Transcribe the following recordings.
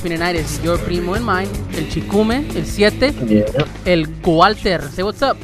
Freddy, and with me tonight is your primo and mine, el Chicume, el 7, Yeah. el Walter. Say what's up.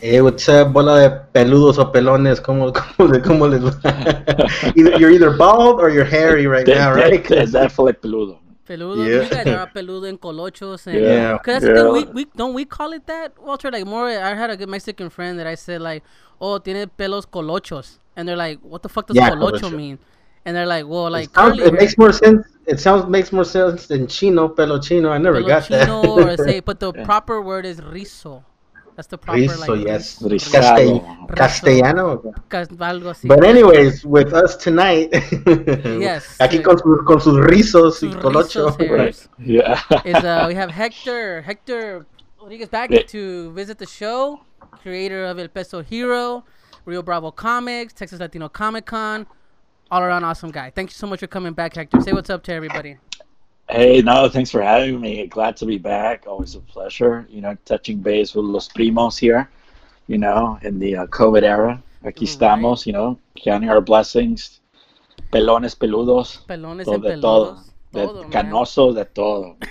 Hey, what's up, bola de peludos o pelones? ¿Cómo, cómo, cómo les va? either, you're either bald or you're hairy right now, right? Es definitely peludo. Peludo. Yeah. You guys are peludo en colochos. And, Yeah. Cause that's the thing, we, we, don't we call it that, Walter? Like more, I had a good Mexican friend that I said like, oh, tiene pelos colochos. And they're like, what the fuck does Yeah, colocho, colocho. mean? And they're like, well, like it, sounds, curly it hair. makes more sense. It sounds makes more sense than chino, pelo chino. I never Pelo got that. or say, but the Yeah. proper word is rizo. That's the proper Rizo, like yes. rizo. Rizado. Castell- Castellano. Cas- But anyways, with us tonight, Yes. aquí con, sus con sus rizos y Sus colocho. Right. Yeah. is uh, we have Hector Hector Rodriguez back Yeah. to visit the show, creator of El Peso Hero, Rio Bravo Comics, Texas Latino Comic Con, all around awesome guy. Thank you so much for coming back, Hector. Say what's up to everybody. Hey, no, thanks for having me. Glad to be back. Always a pleasure. You know, touching base with los primos here. You know, in the uh, COVID era. Aquí Right. estamos. You know, counting our blessings. Pelones, peludos. Pelones Todo, and de todo. peludos. De Todo, man. canosos, de todo.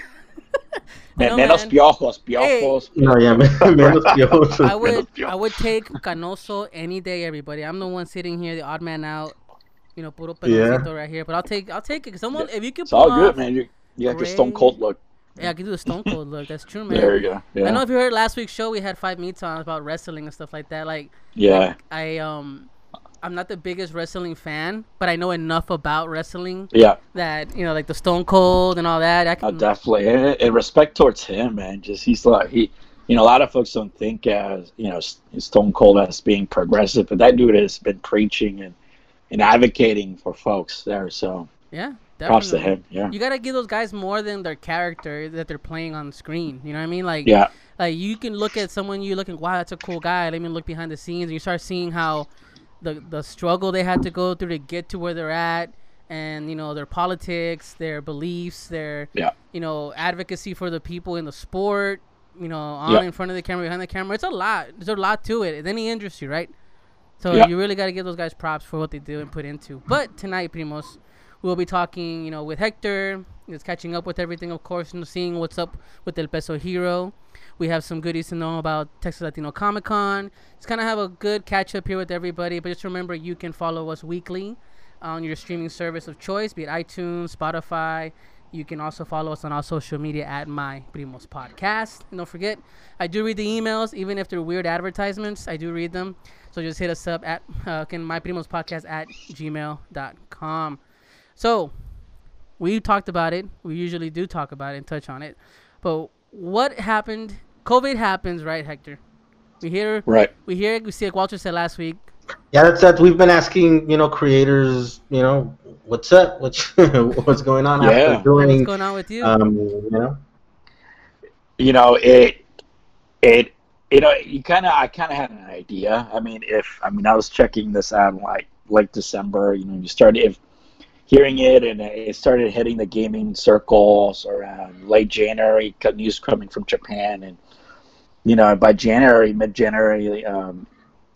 Me- know, menos man. piojos, piojos. No, ya menos piojosos. I would Menos I would take Canoso any day, everybody. I'm the one sitting here, the odd man out. You know, puro Yeah. peloncito right here. But I'll take I'll take it. Someone if you can It's all good, man. You, you got the Great. Stone Cold look. Yeah, I can do the Stone Cold look. That's true, man. There you go. I know if you heard last week's show, we had five meets on about wrestling and stuff like that. Like, Yeah. I um, I'm not the biggest wrestling fan, but I know enough about wrestling Yeah. that you know, like the Stone Cold and all that. I Oh, can, definitely. And, and respect towards him, man. Just he's like he, you know, a lot of folks don't think as you know Stone Cold as being progressive, but that dude has been preaching and and advocating for folks there. So yeah, props to definitely. him. Yeah. You gotta give those guys more than their character that they're playing on screen. You know what I mean? Like, Yeah. like you can look at someone You're looking, wow, that's a cool guy. Let me look behind the scenes, and you start seeing how the the struggle they had to go through to get to where they're at, and you know their politics, their beliefs, their Yeah. you know advocacy for the people in the sport. You know, on in front of the camera, behind the camera. It's a lot. There's a lot to it. In any industry, right? So Yeah. you really got to give those guys props for what they do and put into. But tonight, Primos, we'll be talking, you know, with Hector. Just catching up with everything, of course, and seeing what's up with El Peso Hero. We have some goodies to know about Texas Latino Comic Con. Just kind of have a good catch up here with everybody. But just remember, you can follow us weekly on your streaming service of choice, be it iTunes, Spotify. You can also follow us on our social media at My Primos Podcast. And don't forget, I do read the emails, even if they're weird advertisements. I do read them. So just hit us up at uh, can My Primos Podcast at gmail.com. So we talked about it. We usually do talk about it and touch on it. But what happened? COVID happens, right, Hector? We hear, Right. we hear, it, we see like Walter said last week. Yeah, that's that. We've been asking, you know, creators, you know, what's up, what's what's going on Yeah. after What's going on with you? um, you know, You know it. It. You know you kind of. I kind of had an idea. I mean, if I mean I was checking this out in, like late December. You know, you started if hearing it and it started hitting the gaming circles around late January. got News coming from Japan and you know by January, mid January, um,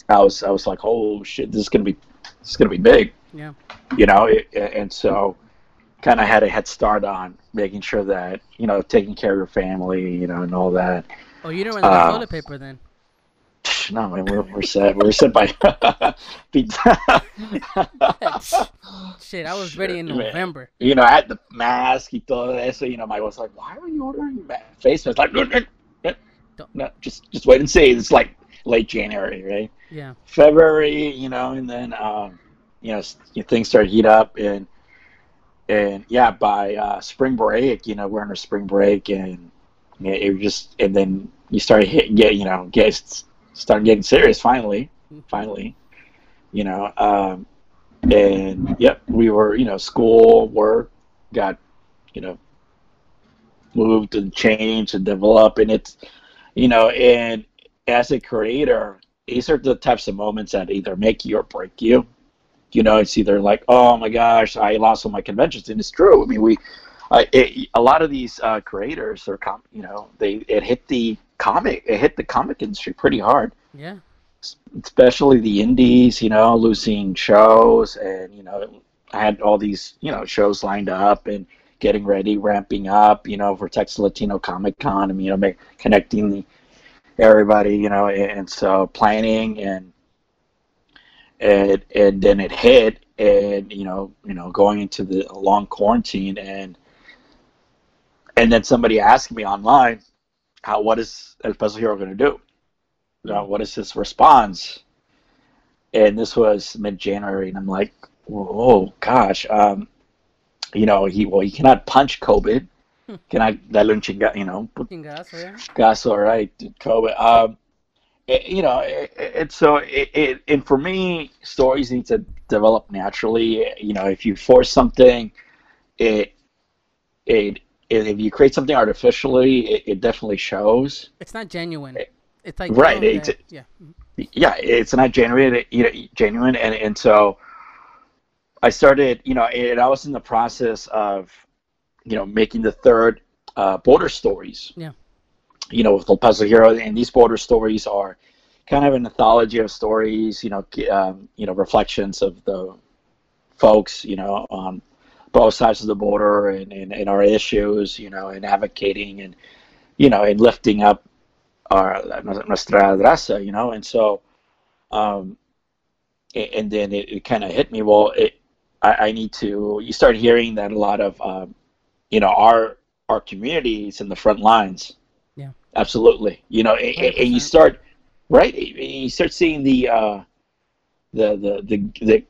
I was I was like, oh shit, this is gonna be this is gonna be big. Yeah. you know it, and so kind of had a head start on making sure that you know taking care of your family you know and all that Oh, you don't out uh, toilet paper then. no man, we're, we're set we're set by pizza Shit, I was ready in Shit, man. November. you know I had the mask y todo eso you know my was like why are you ordering face masks like no, just just wait and see it's like late January right Yeah. February, you know, and then um, you know things start to heat up, and and yeah, by uh, spring break, you know, we're under spring break, and you know, it just and then you start hitting get you know get start getting serious finally, finally, you know, um, and yep, we were you know school work got you know moved and changed and developed, and it's you know, and as a creator, these are the types of moments that either make you or break you. You know, it's either like, oh my gosh, I lost all my conventions, and it's true. I mean, we, uh, it, a lot of these uh, creators, are, com- you know, they it hit the comic, it hit the comic industry pretty hard. Yeah. especially the indies, you know, losing shows, and you know, I had all these you know shows lined up and getting ready, ramping up, you know, for Texas Latino Comic Con, and you know, make, connecting the everybody, you know, and, and so planning and and and then it hit, and you know, you know, going into the long quarantine, and and then somebody asked me online, how what is El Peso Hero going to do? You know, what is his response? And this was mid January, and I'm like, oh gosh, um, you know, he well, he cannot punch COVID. Hmm. Cannot That un chinga, you know, Chingazo, yeah. Gaso, right? COVID. Um, it, you know, it, it, so it, it, and for me, stories need to develop naturally. You know, if you force something, it, it, if you create something artificially, it, it definitely shows. It's not genuine. It's like Right, oh, it's- yeah. Yeah, it's not genuine, you know, genuine, and and so I started, you know, and I was in the process of, you know, making the third uh, border stories. Yeah. You know, with El Peso Hero, and these border stories are kind of an anthology of stories, you know, um, you know, reflections of the folks, you know, on both sides of the border and, and, and our issues, you know, and advocating and, you know, and lifting up our nuestra raza, you know, and so, um, and then it, it kind of hit me. Well, it, I, I need to. You start hearing that a lot of, um, you know, our our community is in the front lines. Yeah. absolutely. You know, and, and- and you start right. You start seeing the uh, the the the the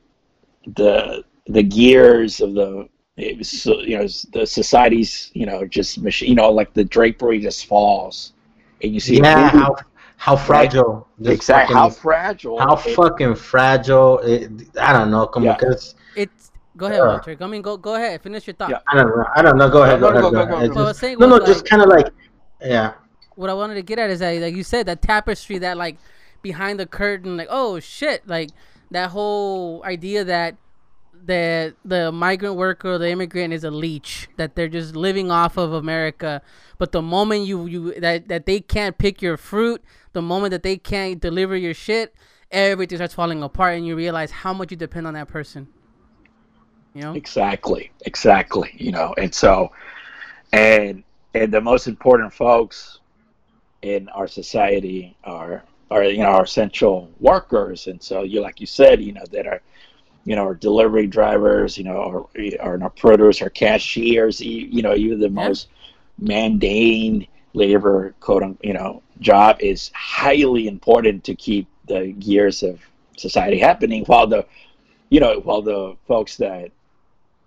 the the gears of the it was so, you know the society's you know just machine you know like the drapery just falls and you see yeah, how how fragile. this exactly how fragile how it- fucking fragile. It, I don't know. Come Yeah. because It's go ahead, Yeah. Walter. I mean, go go ahead. Finish your thought. Yeah. I don't know. I don't know. Go ahead. No, Go no, ahead. go, Go, Just- no, no. was, Just kind of like, yeah. What I wanted to get at is that, like you said, that tapestry, that like behind the curtain, like oh shit, like that whole idea that that the migrant worker, the immigrant, is a leech, that they're just living off of America. But the moment you you that that they can't pick your fruit, the moment that they can't deliver your shit, everything starts falling apart, and you realize how much you depend on that person. You know? Exactly, exactly. You know, and so, and and the most important folks in our society are are you know our essential workers, and so you like you said, you know that are you know our delivery drivers, you know, or or our produce, our cashiers, you know, even the most mundane labor quote you know job is highly important to keep the gears of society happening while the you know while the folks that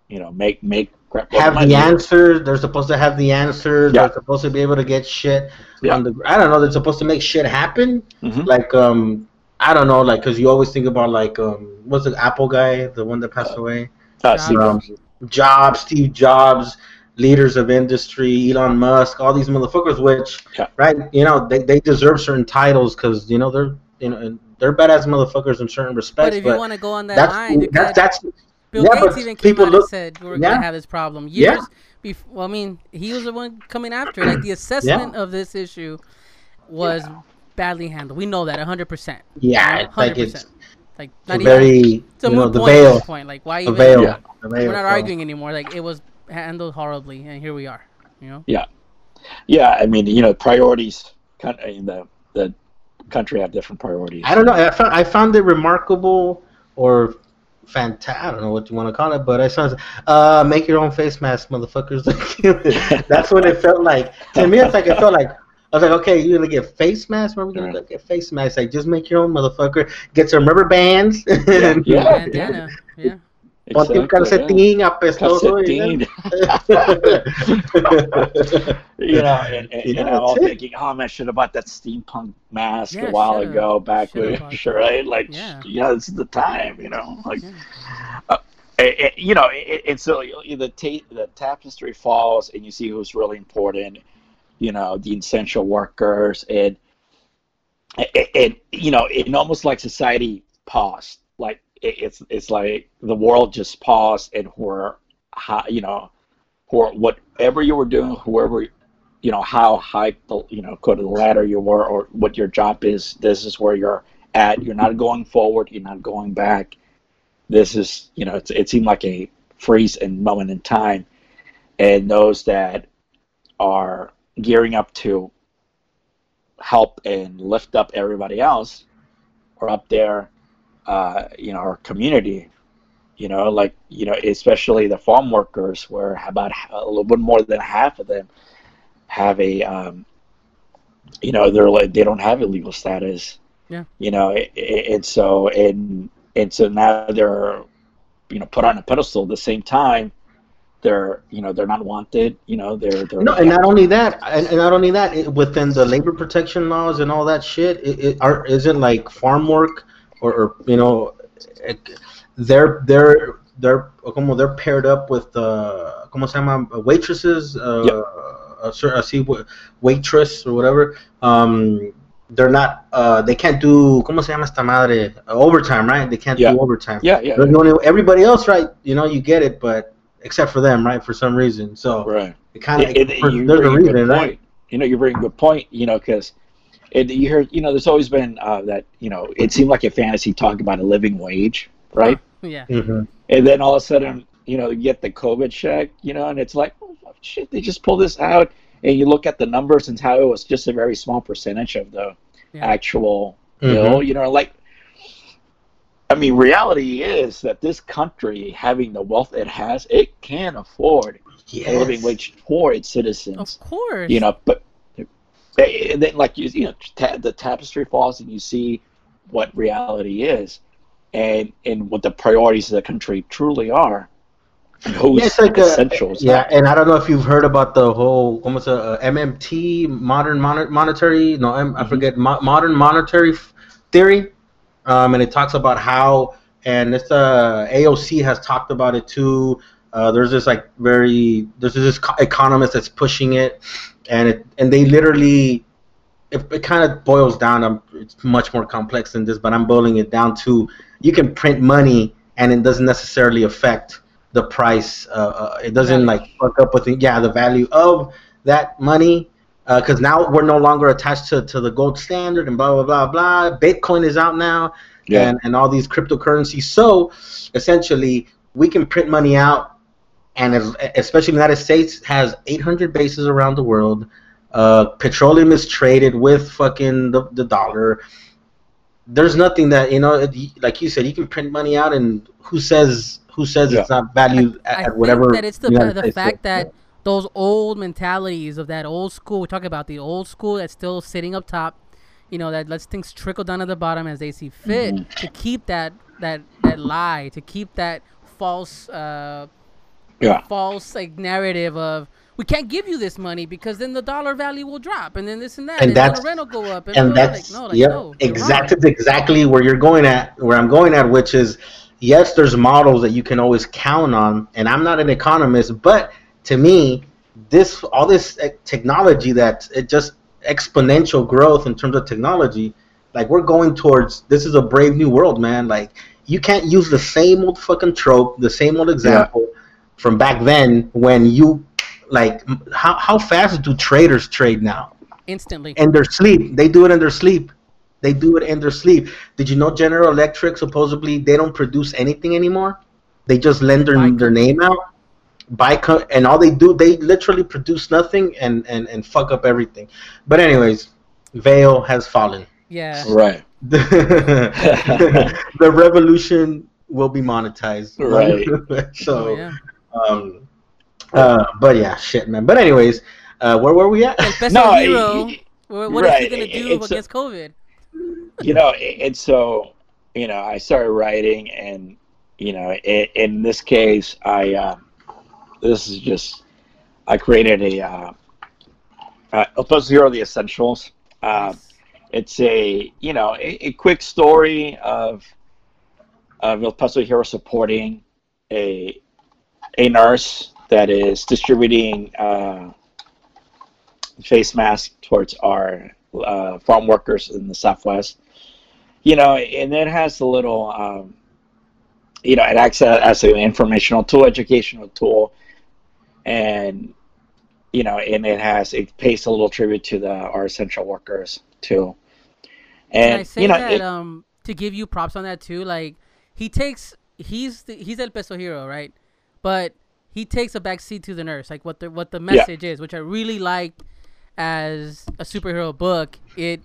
you know make make crap have money- the answers. They're supposed to have the answers. Yeah. They're supposed to be able to get shit Yeah. on the. I don't know. They're supposed to make shit happen. Mhm. Like um, I don't know. Like because you always think about like um, what's the Apple guy, the one that passed away. Uh, Jobs. Steve Um, Jobs. Jobs, Steve Jobs, leaders of industry, Elon Musk, all these motherfuckers. Which Yeah. right, you know, they, they deserve certain titles because you know they're you know and they're badass motherfuckers in certain respects. But if you want to go on that that's line, you that's that's Bill Yeah, Gates even came out look- and said we're Yeah. gonna have this problem Yeah. years before. Well, I mean, he was the one coming after. Like the assessment of this issue was badly handled. We know that hundred percent. yeah, it's like it's like it's not a even. very It's a you know the point veil, point. Like why the even? veil, Yeah. veil. We're not arguing anymore. Like it was handled horribly, and here we are. You know. yeah yeah. i mean you know priorities kind of in the the country have different priorities I don't know. I found, I found it remarkable or fantastic. I don't know what you want to call it, but I saw uh, make your own face mask, motherfuckers. That's what it felt like. To me, it's like it felt like. I was like, okay, you're gonna get face masks. Where are we gonna Yeah. go get face masks? Like, just make your own, motherfucker. Get some rubber bands. Yeah, yeah. Yeah. Ponte un Exactly, calcetín apestoso. Calcetín. you know, and, and, Yeah, and I'm all it. thinking, oh man, should have bought that steampunk mask Yeah, a while ago, back when, bought sure, that. right? Like, Yeah. yeah. this is the time, you know, like, Yeah. uh, and, and, you know, and, and so the ta- the tapestry falls, and you see who's really important, you know, the essential workers, and and, and you know, it almost like society paused, like it, it's it's like the world just paused, and where, how, you know, for whatever you were doing, whoever, you know, how high the, you know, go to the ladder you were, or what your job is, this is where you're at. You're not going forward. You're not going back. This is, you know, it's, it seemed like a freeze and moment in time. And those that are gearing up to help and lift up everybody else are up there, uh, you know, our community, you know, like, you know, especially the farm workers where about a little bit more than half of them have a, um, you know, they're like, they don't have a legal status. Yeah. You know, and so, and, and so now they're, you know, put on a pedestal at the same time they're you know they're not wanted you know they're they're no and not only that and, and not only that it, within the labor protection laws and all that shit it, it are isn't like farm work or, or you know they're they're they're como they're paired up with uh como se llama waitresses uh yep. a, a, see waitress or whatever um they're not uh they can't do como se llama esta madre overtime right they can't yeah. do overtime yeah yeah, yeah. everybody else right you know you get it but except for them, right? For some reason, so right. It kind of there's a reason, right? You know, you bring a good point. You know, because it, you hear, you know, there's always been uh, that, you know, it seemed like a fantasy talk about a living wage, right? Yeah. Mm-hmm. And then all of a sudden, you know, you get the COVID check, you know, and it's like, oh, shit, they just pulled this out, and you look at the numbers and how it was just a very small percentage of the yeah. actual mm-hmm. bill, you know, like I mean, reality is that this country, having the wealth it has, it can afford yes. a living wage for its citizens. Of course. You know, but and then like you, you know, ta- the tapestry falls, and you see what reality is, and and what the priorities of the country truly are. Who's yeah, it's like essentials. A, yeah, and I don't know if you've heard about the whole almost a, a MMT, modern mon- monetary. No, I mm-hmm. forget mo- modern monetary f- theory um, and it talks about how and this uh, AOC has talked about it too. Uh, there's this like very there's this economist that's pushing it, and it and they literally it, it kind of boils down. Um, it's much more complex than this, but I'm boiling it down to you can print money and it doesn't necessarily affect the price. Uh, uh, it doesn't like fuck up with the, yeah the value of that money because uh, now we're no longer attached to, to the gold standard and blah blah blah blah. Bitcoin is out now, yeah. and and all these cryptocurrencies. So essentially, we can print money out, and as, especially the United States has 800 bases around the world. Uh, petroleum is traded with fucking the, the dollar. There's nothing that you know, like you said, you can print money out, and who says who says yeah. it's not valued I, at, I whatever? that it's the the fact that those old mentalities of that old school. We talk about the old school that's still sitting up top. You know that lets things trickle down to the bottom as they see fit mm-hmm. to keep that that that lie, to keep that false, uh, yeah, false like narrative of we can't give you this money because then the dollar value will drop and then this and that and, and that's, the rent will go up and, and that's like, no, like, yep, no, exactly exactly where you're going at where I'm going at which is yes there's models that you can always count on and I'm not an economist but to me, this all this eh, technology that it just exponential growth in terms of technology. Like we're going towards this is a brave new world, man. Like you can't use the same old fucking trope, the same old example yeah. From back then when you like how how fast do traders trade now? Instantly. In their sleep. They do it in their sleep. They do it in their sleep. Did you know General Electric supposedly they don't produce anything anymore? They just lend their, their name out buy co- and all they do they literally produce nothing and and and fuck up everything but anyways veil has fallen yeah right the, the revolution will be monetized right so oh, yeah. Um uh but yeah shit man but anyways uh where were we at no hero, he, what right. is he gonna do it's against a, covid you know and so you know i started writing and you know in, in this case i um this is just I created a uh, uh, El Peso Hero the Essentials. Uh, it's a you know a, a, quick story of of El Peso Hero supporting a a nurse that is distributing uh, face masks towards our uh, farm workers in the Southwest. You know, and it has a little, um, you know, it acts as an informational tool, educational tool and you know, and it has it pays a little tribute to the our essential workers too. Can I And say you know, that it- um to give you props on that too? Like he takes he's the, he's El Peso hero, right? But he takes a back seat to the nurse, like what the what the message is, which I really liked as a superhero book. It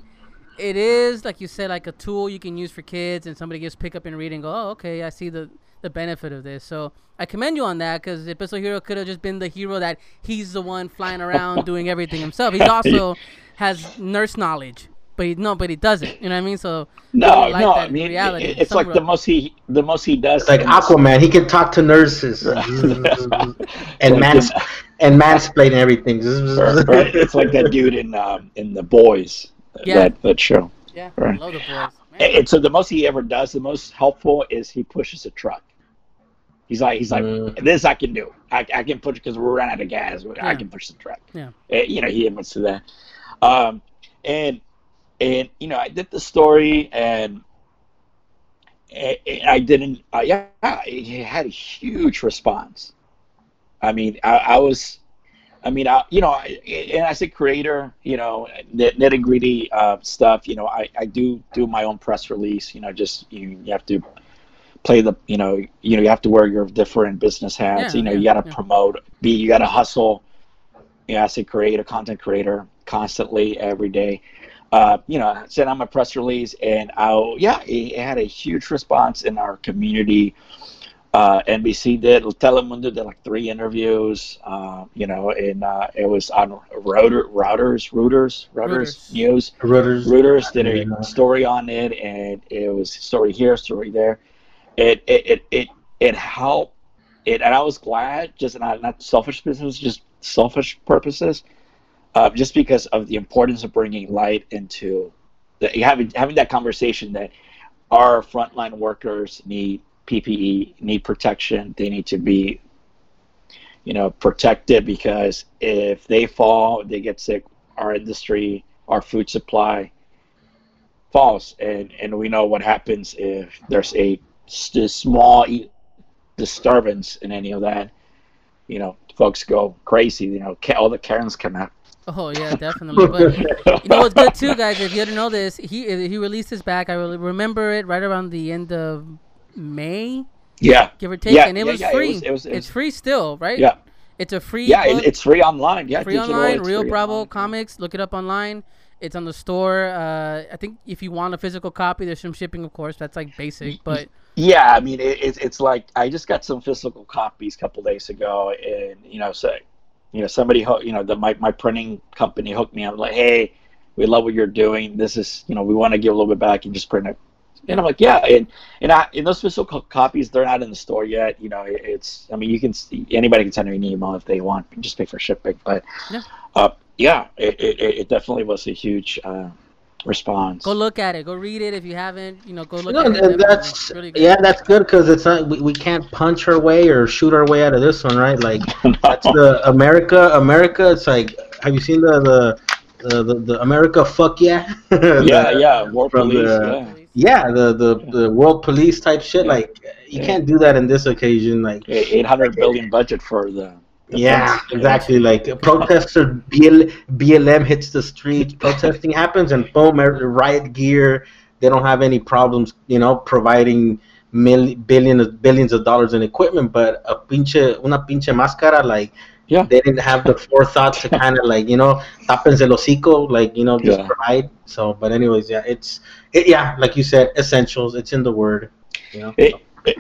it is like you said, like a tool you can use for kids, and somebody just pick up and read and go, oh, okay, I see the the benefit of this. So I commend you on that because El Peso hero could have just been the hero that he's the one flying around doing everything himself. He also has nurse knowledge. But he, no, but he doesn't. You know what I mean? So no, I like no. that I mean, reality. it- it's Some like the most he the most he does. It's like Aquaman. He can talk to nurses and Like mans in- and mansplain everything. or- or it's like that dude in um, in the boys. Yeah. That that show. Yeah, Right. love the boys. Man. And, and so the most he ever does, the most helpful is he pushes a truck. He's like he's like Mm. this I can do. I, I can push because we're running out of gas. I can push the truck. Yeah. Uh, you know he admits to that. Um, and and you know I did the story and. I didn't. Uh, yeah, it had a huge response. I mean, I, I was I mean, I, you know, I, and as a creator, you know, nitty gritty uh, stuff, you know, I, I do do my own press release. You know, just you, you have to play the, you know, you know, you have to wear your different business hats. Yeah, you know, yeah, you got to yeah. promote. B, you got to hustle. You know, as a creator, content creator, constantly every day. Uh, you know, I sent out my press release, and I, yeah, it, it had a huge response in our community uh, NBC did. Telemundo did like three interviews. Uh, you know, and uh, it was on Router, Routers, Routers, Routers Reuters. News. Reuters. Reuters did a story on it, and it was story here, story there. It it it it, it helped. It and I was glad, just not not selfish business, just selfish purposes, uh, just because of the importance of bringing light into the having having that conversation that our frontline workers need PPE, need protection. They need to be, you know, protected because if they fall, they get sick. Our industry, our food supply falls, and and we know what happens if there's a small disturbance in any of that. You know, folks go crazy. You know, all the Karens come out. Oh yeah, definitely. But you know what's good too, guys? If you didn't know this, he he released his back. I remember it right around the end of May, Yeah, give or take, Yeah, and it yeah, was yeah, it free. was- it was- it it's was- free still, right? yeah, It's a free. yeah. book, it's free online. Yeah, free digital, online. Real free Bravo online. Comics. Look it up online. It's on the store. Uh, I think if you want a physical copy, there's some shipping, of course. That's like basic, but Yeah, I mean, it, it's it's like I just got some physical copies a couple days ago, and you know, so you know, somebody, you know, the my my printing company hooked me up like, hey, we love what you're doing. This is, you know, we want to give a little bit back and just print it. And I'm like, yeah, and and I and those physical copies, they're not in the store yet. You know, it, it's, I mean, you can see, anybody can send me an email if they want, just pay for shipping. But Yeah. uh, yeah, it, it, it definitely was a huge uh, response. go look at it. Go read it if you haven't. You know, go look No, at it. and definitely. that's really good. yeah, that's good because it's not we, we can't punch our way or shoot our way out of this one, right? Like that's the America. America. It's like, have you seen the the the, the, the America? Fuck yeah. yeah, The- yeah, war police. the- yeah. Yeah, the, the the world police type shit. Yeah. Like you Yeah. can't do that in this occasion. Like eight hundred billion budget for the. Yeah, exactly. Like a protester, BL, BLM hits the streets, protesting happens, and boom, riot gear. They don't have any problems, you know, providing mil, billions billions of dollars in equipment. But a pinche, una pinche máscara, like Yeah. they didn't have the forethought to kind of like you know, tapense el hocico, like you know, just Yeah. provide. So, but anyways, yeah, it's it, yeah, like you said, essentials. It's in the word. You know. It-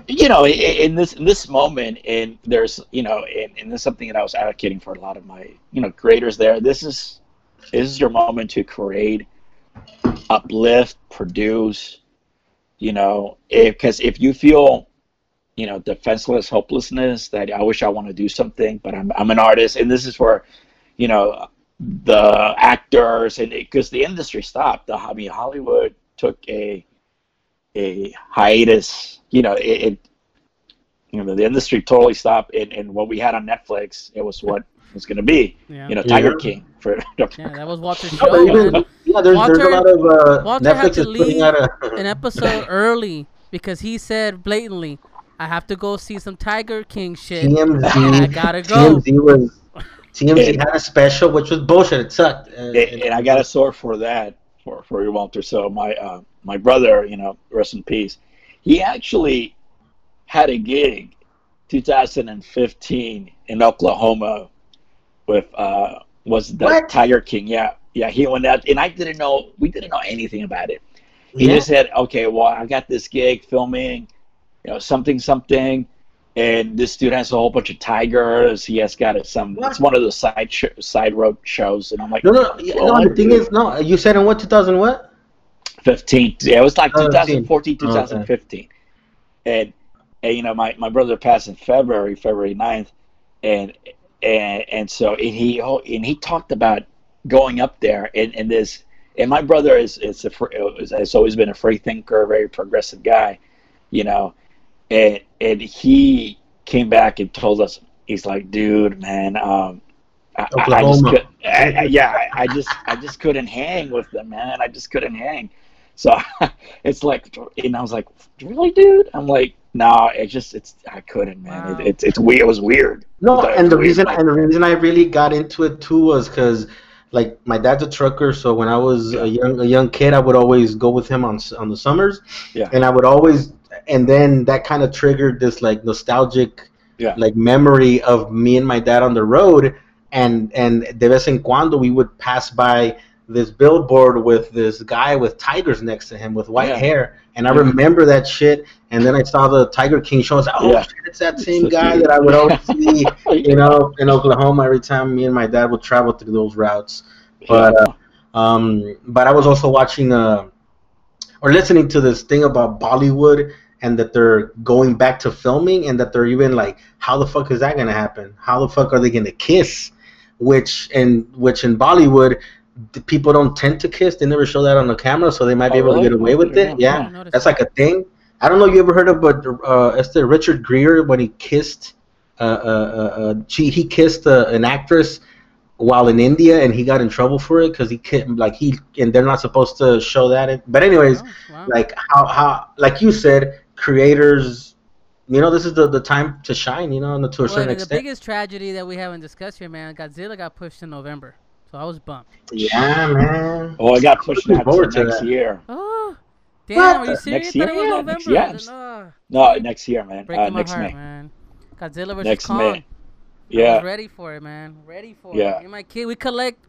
you know, in this in this moment, and there's you know, and, and this is something that I was advocating for a lot of my you know creators there. This is this is your moment to create, uplift, produce. You know, because if you feel you know defenseless hopelessness that i wish i want to do something but i'm, I'm an artist and this is where you know the actors and because the industry stopped the i mean hollywood took a a hiatus you know it, it you know the industry totally stopped and, and what we had on netflix it was what it was going to be Yeah. you know tiger Yeah. king for Yeah, that was Walter's No, but even- yeah, there's, there's a lot of uh, Walter had Netflix to is putting leave out a An episode early because he said blatantly, "I have to go see some Tiger King shit." TMZ. I gotta go. TMZ was TMZ It- had a special, which was bullshit. It sucked. Uh, and, and I got a sword for that. for for you, Walter. So my uh, my brother, you know, rest in peace. He actually had a gig 2015 in Oklahoma with uh was the What? Tiger King. Yeah, yeah. He went out, and I didn't know. We didn't know anything about it. He Yeah. just said, "Okay, well, I got this gig filming, you know, something, something." And this dude has a whole bunch of tigers. He has got it some. What? It's one of those side sh- side road shows, and I'm like, No, no, well, no. The thing is, no. You said in what 2000 what? 15. Yeah, it was like 17. 2014, Okay. 2015. And, and, you know, my, my brother passed in February, February 9th. And, and, and so, and he, and he talked about going up there and, and this, and my brother is, is a, has always been a free thinker, a very progressive guy, you know, and, and he came back and told us, he's like, dude, man, um, I, I- I just could, I, I, yeah, I, I just, I just couldn't hang with them, man. I just couldn't hang. So it's like, and I was like, really, dude? I'm like, no, it just, it's, I couldn't, man. Wow. It, it's, it's weird. It was weird. No, It was and the weird, reason like- and the reason I really got into it too was because, like, my dad's a trucker, so when I was a young a young kid, I would always go with him on on the summers, Yeah. and I would always, and then that kind of triggered this like nostalgic, Yeah. like memory of me and my dad on the road, and and de vez en cuando we would pass by this billboard with this guy with tigers next to him with white Yeah. hair, and I Yeah. remember that shit. And then I saw the Tiger King show. I was like, oh Yeah. shit, it's that It's same the guy that I would always see you know, in Oklahoma every time me and my dad would travel through those routes. But uh, um, but I was also watching uh, or listening to this thing about Bollywood and that they're going back to filming and that they're even like, how the fuck is that gonna happen? How the fuck are they gonna kiss? Which and which in Bollywood, people don't tend to kiss. They never show that on the camera, so they might be Oh, able really? to get away with it. I Yeah, that's like a thing. I don't know. if You ever heard of but uh, Esther Richard Gere when he kissed uh, uh, uh, uh, she, he kissed uh, an actress while in India and he got in trouble for it because he ki- like he and they're not supposed to show that. In, but anyways, Oh, wow. like how how like you said, creators, you know, this is the, the time to shine. You know, to a Well, certain and the extent. biggest tragedy that we haven't discussed here, man, Godzilla got pushed in November, so I was bummed. Yeah, man. Oh, I got pushed Looking out to forward to next that. year. Oh, damn! What? Are you Uh, serious? next I thought was year? Yeah, November. next- yeah, I oh, No, next year, man. breaking Uh, my next heart, May. man. Godzilla versus Next Kong. May. I Yeah. was ready for it, man. Ready for Yeah. it. Yeah. and my kid, we collect.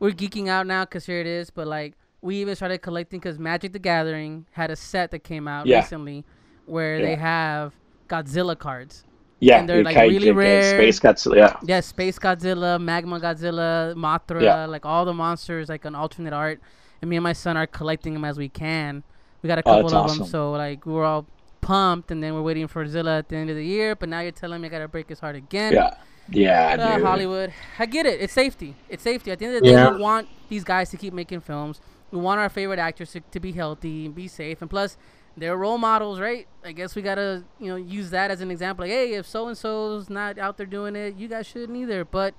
We're geeking out now because here it is. But like, we even started collecting because Magic the Gathering had a set that came out Yeah. recently where they have Godzilla cards. Yeah. And they're, the like, Kai- really the- the rare. Space Godzilla. Yeah. Yeah, Space Godzilla, Magma Godzilla, Mothra, Yeah. like all the monsters, like an alternate art. And me and my son are collecting them as we can. We got a Oh, couple that's of awesome. them, so like we were all pumped, and then we're waiting for Zilla at the end of the year. But now you're telling me I gotta break his heart again. Yeah. Yeah, Uh, dude. Hollywood. I get it. It's safety. It's safety. At the end of the day, we want these guys to keep making films. We want our favorite actors to, to be healthy and be safe. And plus, they're role models, right? I guess we gotta, you know, use that as an example. Like, hey, if so and so's not out there doing it, you guys shouldn't either. But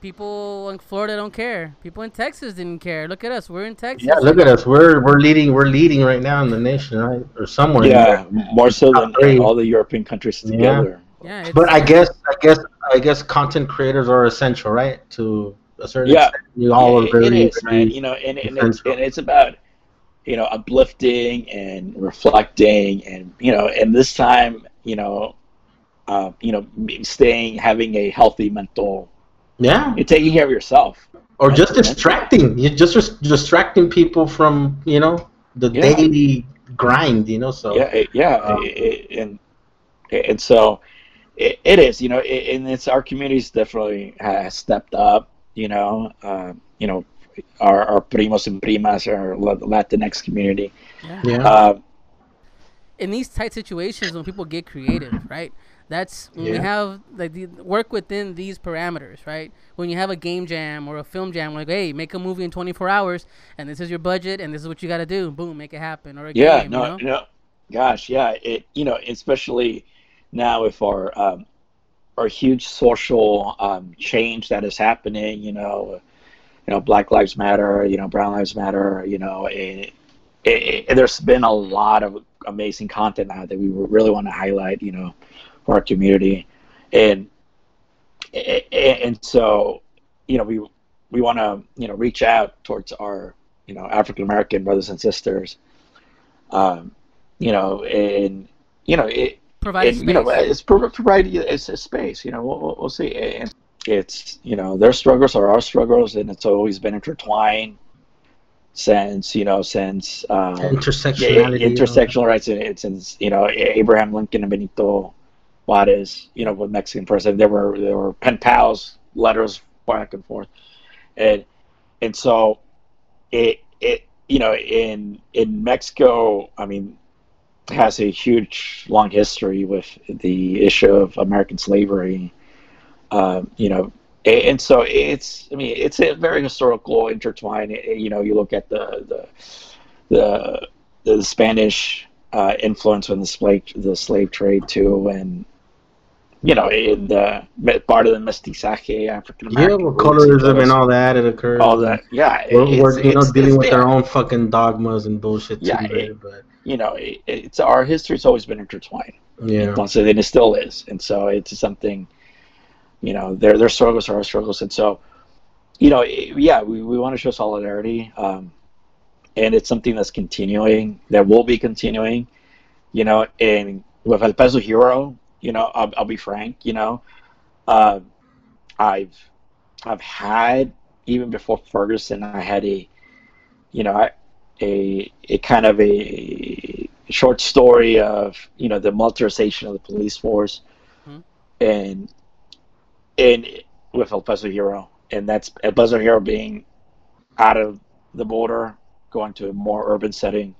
people in Florida don't care. People in Texas didn't care. Look at us. We're in Texas. Yeah, look at us. We're we're leading. We're leading right now in the nation, right, or somewhere. Yeah, more so than three. all the European countries together. Yeah. It's, But I guess I guess I guess content creators are essential, right? To a certain Yeah. extent. You all Yeah, are very, it is, very- man. You know, and, and it's and it's about you know uplifting and reflecting, and you know, and this time, you know, uh, you know, staying having a healthy mental, yeah. you're taking care of yourself. Or just distracting. You're just distracting people from you know the Yeah. daily grind. You know, so Yeah, yeah, Um, it- it- and and so it, it is, you know, it, and it's our community's definitely has stepped up, you know, uh, you know, our, our primos and primas, our Latinx community. yeah. yeah. Uh, in these tight situations when people get creative, right? That's when we have like the work within these parameters, right? When you have a game jam or a film jam, like, hey, make a movie in 24 hours, and this is your budget, and this is what you got to do. Boom, make it happen. Or a yeah, game, no, you know? no, gosh, yeah, it, you know, especially now with our um, our huge social um, change that is happening, you know, you know, Black Lives Matter, you know, Brown Lives Matter, you know, it, it, it, there's been a lot of amazing content now that we really want to highlight, you know, for our community, and and, so, you know, we we want to you know reach out towards our you know African American brothers and sisters. Um, you know, and you know it. Providing and, you know, it's pro- providing it's a space. You know, we'll, we'll- we'll see. And it's you know their struggles are our struggles, and it's always been intertwined since you know since um, yeah, Intersectionality. intersectional rights. and It's since you know Abraham Lincoln and Benito Juarez. You know, with Mexican president, there were there were pen pals, letters back and forth, and and so it it you know in in Mexico, I mean, has a huge long history with the issue of American slavery. Um, you know, and so it's I mean it's a very historical intertwine. Eh, You know, you look at the the the, the Spanish uh, influence on the slave the slave trade too, and you know, in the part of the mestizaje, African Yeah, American well, colorism and all that it occurs. all that. Yeah, We're, it's- we're you know dealing with there. our own fucking dogmas and bullshit Yeah, too, it- but You know, it, it's our history's always been intertwined. yeah, So and it still is, and so it's something. You know, their their struggles are our struggles, and so, you know, yeah, we, we want to show solidarity, um, and it's something that's continuing, that will be continuing. You know, and with El Peso Hero, you know, I'll, I'll be frank, you know, uh, I've I've had even before Ferguson, I had a, you know, I, a a kind of a short story of you know the militarization of the police force, Mhm. and and with El Peso Hero, and that's El Peso Hero being out of the border, going to a more urban setting,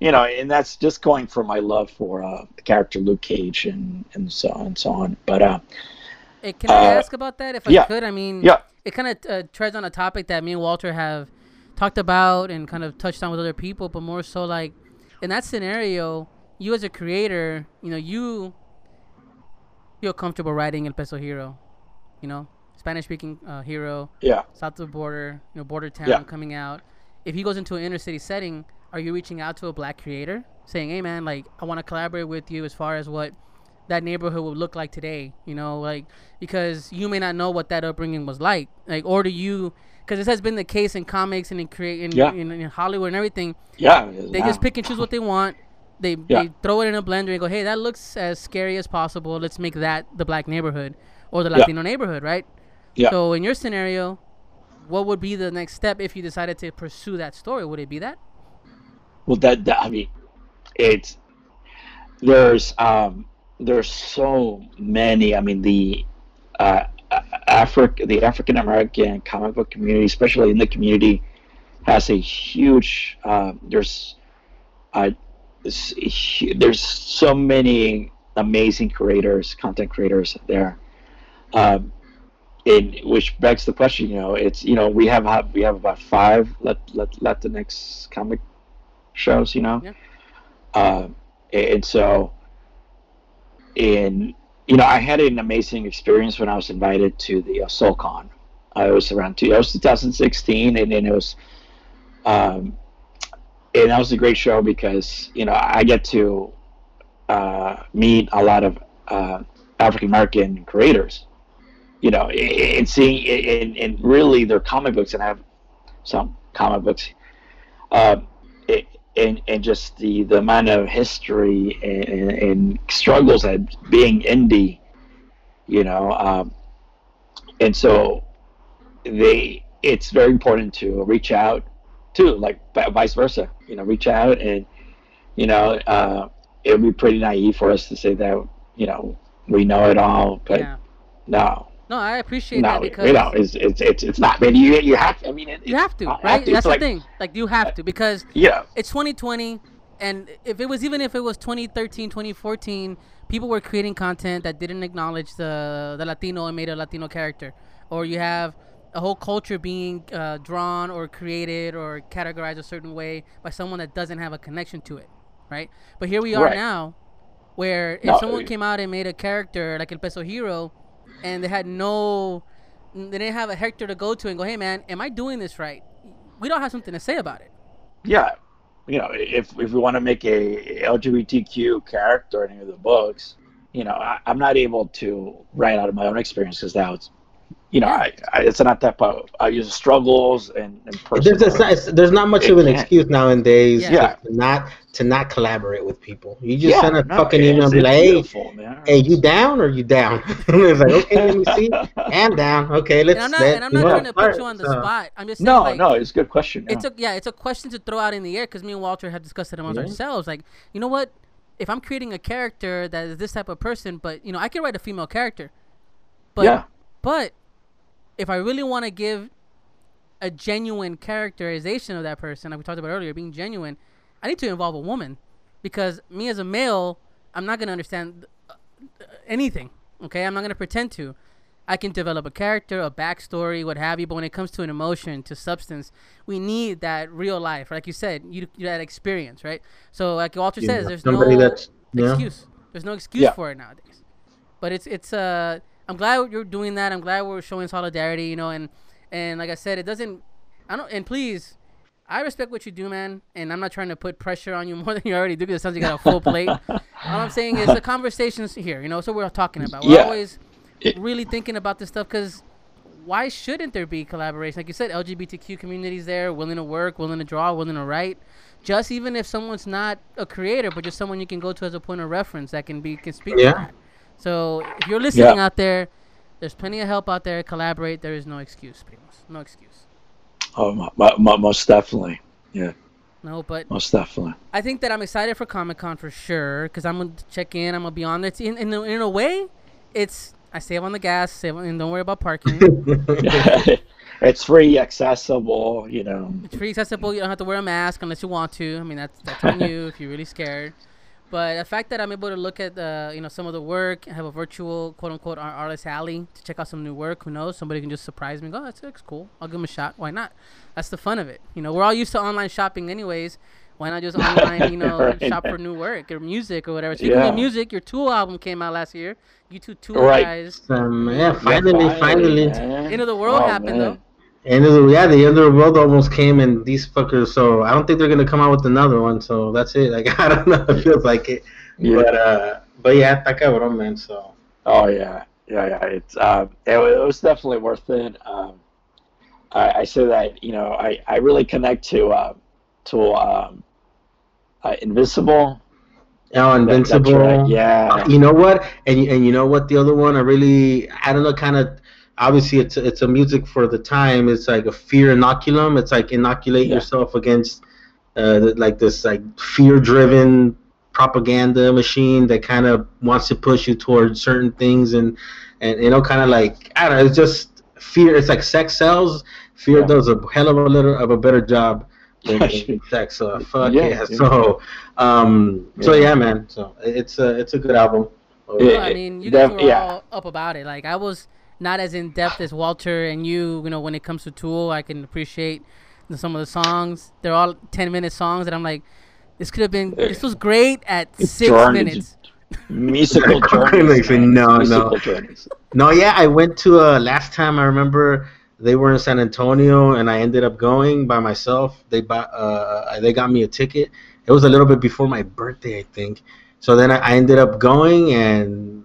you know, and that's just going from my love for uh, the character Luke Cage and and so on and so on. But uh, Hey, can I uh, ask about that if I yeah. could? I mean, yeah, it kind of uh, treads on a topic that me and Walter have talked about and kind of touched on with other people, but more so like in that scenario, you as a creator, you know, you feel comfortable writing El Peso Hero, you know, Spanish speaking uh, hero, yeah. south of the border, you know, border town Yeah. coming out. If he goes into an inner city setting, are you reaching out to a black creator saying, "Hey, man, like I want to collaborate with you as far as what that neighborhood would look like today," you know, like because you may not know what that upbringing was like, like, or do you? Because this has been the case in comics and in create in, Yeah. in, in Hollywood and everything. Yeah, They just pick and choose what they want. They, Yeah. they throw it in a blender and go, hey, that looks as scary as possible. Let's make that the black neighborhood or the Yeah. Latino neighborhood, right? Yeah. So in your scenario, what would be the next step if you decided to pursue that story? Would it be that? Well, that, that I mean, it's there's um there's so many. I mean, the uh, Africa, the African American comic book community, especially in the community, has a huge. Um, there's uh, there's so many amazing creators, content creators there. Um, in which begs the question, you know, it's you know we have have- we have about five let let Latinx comic shows, you know, Yeah. um, and so in you know I had an amazing experience when I was invited to the uh, SoulCon. I was around two, it was 2016, and then it was, um, and that was a great show because you know I get to uh, meet a lot of uh, African American creators, you know, and seeing and, and really their comic books, and I have some comic books, uh, and and just the the amount of history and, and, and struggles at being indie, you know, um, and so they it's very important to reach out too, like vice versa, you know, reach out and you know, uh, it would be pretty naive for us to say that you know we know it all, but yeah. no, No, I appreciate no, that because you know, it's it's it's, it's not. Man, you you have. to. I mean, it, you have to, right? to. That's the like, thing. Like you have to because Yeah, it's 2020 and if it was even if it was 2013 2014 people were creating content that didn't acknowledge the the latino and made a latino character or you have a whole culture being uh, drawn or created or categorized a certain way by someone that doesn't have a connection to it right but here we are Right. now where if No, someone came out and made a character like el peso hero and they had no they didn't have a hector to go to and go hey man am i doing this right we don't have something to say about it yeah. You know, if if we want to make a LGBTQ character in any of the books, you know, I, I'm not able to write out of my own experience because that was you know, I, I, it's not that part. I use struggles and, and there's, personal. there's, not, there's not much of an It can't. excuse nowadays Yeah. to not to not collaborate with people. You just Yeah, send a no, fucking email and be like, hey, man. hey, you down or you down? it's like, okay, let me see. I'm down. Okay, let's. And I'm not, let- and I'm not trying to put you on the So, spot. I'm just saying, no, like, no, it's a good question. it's a yeah, it's a question to throw out in the air because me and Walter have discussed it amongst Yeah. ourselves. Like, you know what? If I'm creating a character that is this type of person, but you know, I can write a female character, but yeah, but if I really want to give a genuine characterization of that person, like we talked about earlier, being genuine, I need to involve a woman because me as a male, I'm not gonna understand uh, anything. Okay, I'm not gonna pretend to. I can develop a character, a backstory, what have you. But when it comes to an emotion, to substance, we need that real life, like you said, you, you that experience, right? So, like Walter Yeah, says, there's no that's- yeah. excuse. There's no excuse Yeah. for it nowadays. But it's it's uh I'm glad you're doing that. I'm glad we're showing solidarity, you know, and and like I said, it doesn't I don't and please I respect what you do, man, and I'm not trying to put pressure on you more than you already do because it sounds like you got a full plate. All I'm saying is the conversations here, you know, so we're talking about. We're Yeah. always It- really thinking about this stuff because why shouldn't there be collaboration? Like you said, LGBTQ communities there, willing to work, willing to draw, willing to write. Just even if someone's not a creator, but just someone you can go to as a point of reference that can be can speak Yeah. to that. So if you're listening Yeah. out there, there's plenty of help out there. Collaborate. There is no excuse. No excuse. Oh, mo- mo- mo- most definitely, Yeah. No, but most definitely. I think that I'm excited for Comic Con for sure because I'm gonna check in. I'm gonna be on there. In, in, a- in a way, it's I save on the gas, save on, and don't worry about parking. it's free, accessible. You know, it's free accessible. You don't have to wear a mask unless you want to. I mean, that's that's on you if you're really scared. But the fact that I'm able to look at uh, you know some of the work, have a virtual quote unquote artist alley to check out some new work. Who knows? Somebody can just surprise me. and Go, oh, that looks cool. I'll give them a shot. Why not? That's the fun of it. You know, we're all used to online shopping anyways. Why not just online, you know, Right. shop for new work or music or whatever? Speaking Yeah. of music, your Tool album came out last year. You two Tool Right. guys. um, yeah, finally, finally. man. End of the world Oh, happened, man. End of the yeah, the end of the world almost came, and these fuckers. So I don't think they're gonna come out with another one. So that's it. Like I don't know. It feels like it. Yeah. But uh, but yeah, está cabrón, man. So Oh yeah, yeah, yeah. It's uh, it, it was definitely worth it. Um, I, I say that you know I, I really connect to uh, to um, uh, Invisible. oh, That- Invincible. right, Yeah. You know what? And and you know what? The other one, I really, I don't know, kind of. Obviously, it's it's a music for the time. It's like a fear inoculum. It's like inoculate Yeah. yourself against, uh, like this like fear-driven propaganda machine that kind of wants to push you towards certain things and and you know, kind of like I don't know. It's just fear. It's like sex sells. Fear Yeah. does a hell of a little of a better job than, than sex. So fuck yeah. Yeah, yeah. So um, so Yeah. yeah, man. So it's a it's a good album. Yeah. Well, I mean, you guys were yeah. all up about it. Like I was not as in depth as Walter and you. You know, when it comes to Tool, I can appreciate the, some of the songs. They're all ten minute songs that I'm like, this could have been. This was great at It's six journey- minutes. Musical journeys. man. no, no. Journeys. No, yeah, I went to uh last time. I remember they were in San Antonio, and I ended up going by myself. They bought uh they got me a ticket. It was a little bit before my birthday, I think. So then I, I ended up going and.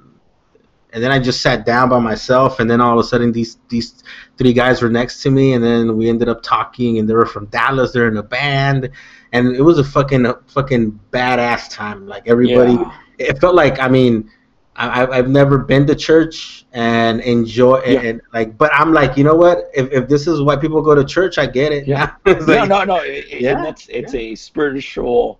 And then I just sat down by myself, and then all of a sudden these these three guys were next to me, and then we ended up talking, and they were from Dallas. They're in a band, and it was a fucking fucking badass time. Like everybody, Yeah. it felt like I mean, I, I've- I've never been to church and enjoy Yeah. and like, but I'm like, you know what? If, if this is why people go to church, I get it. Yeah. It's no, no, no. It, Yeah, that's it's a spiritual,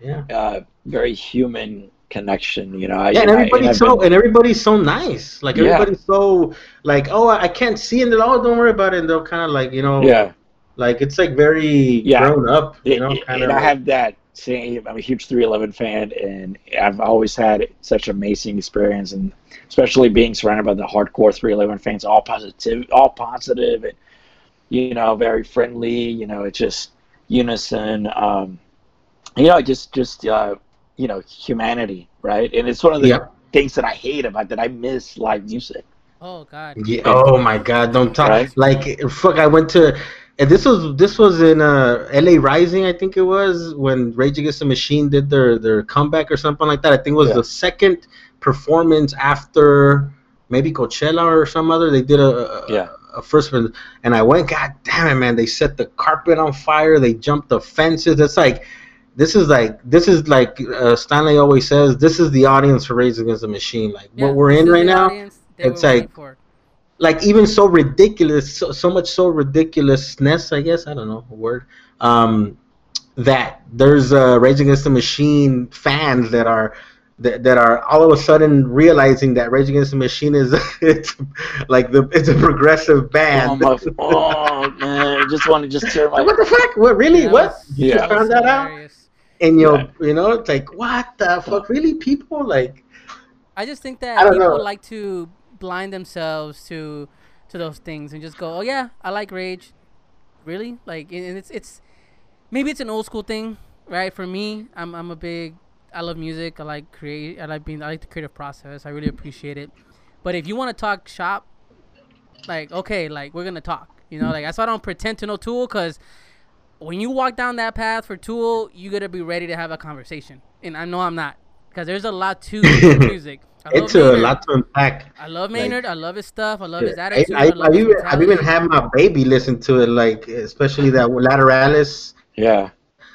yeah. uh, very human connection. You know. I, Yeah, and everybody's I've so been- and everybody's so nice. Like Yeah. everybody's so like, oh, I I can't see, and they're oh, don't worry about it. And they'll kind of like, you know, yeah. like it's like very Yeah. grown up, you know, kind and of. I have that same. I'm a huge 311 fan, and I've always had such amazing experience, and especially being surrounded by the hardcore 311 fans, all positive, all positive, and you know, very friendly. You know, it's just unison. Um, you know, just just uh, you know, humanity, right? And it's one of the Yeah. things that I hate about that. I miss live music. Oh God. Yeah. Oh my God! Don't talk. Right? Like fuck! I went to, and this was this was in uh, L.A. Rising, I think it was when Rage Against the Machine did their their comeback or something like that. I think it was Yeah. the second performance after maybe Coachella or some other. They did a, a Yeah. a first one, and I went. God damn it, man! They set the carpet on fire. They jumped the fences. It's like. This is like this is like uh, Stanley always says. This is the audience for Rage Against the Machine. Like Yeah, what we're in right now. it's like- like even so ridiculous, so, so much so ridiculousness, I guess I don't know a word. Um, that there's uh, Rage Against the Machine fans that are that, that are all of a sudden realizing that Rage Against the Machine is it's like the it's a progressive Oh, band. my, oh man, I just want to just tear my. What the fuck? What really? Yeah, what? You Yeah. just found that out? Hilarious. And you know, Yeah. you know, it's like what the fuck? Really, people like I just think that people know. like to blind themselves to to those things and just go, "Oh yeah, I like Rage." Really? Like and it's it's maybe it's an old school thing, right? For me, I'm I'm a big I love music. I like create I like being I like the creative process. I really appreciate it. But if you want to talk shop, like okay, like we're going to talk. You know, like that's why I don't pretend to know Tool cuz when you walk down that path for Tool, you got to be ready to have a conversation. And I know I'm not because there's a lot to music. I love it's a lot to unpack. I love like- Maynard. I love his stuff. I love his attitude. I, I, love I've, his even, I've even had my baby listen to it, like especially that Lateralus. Yeah.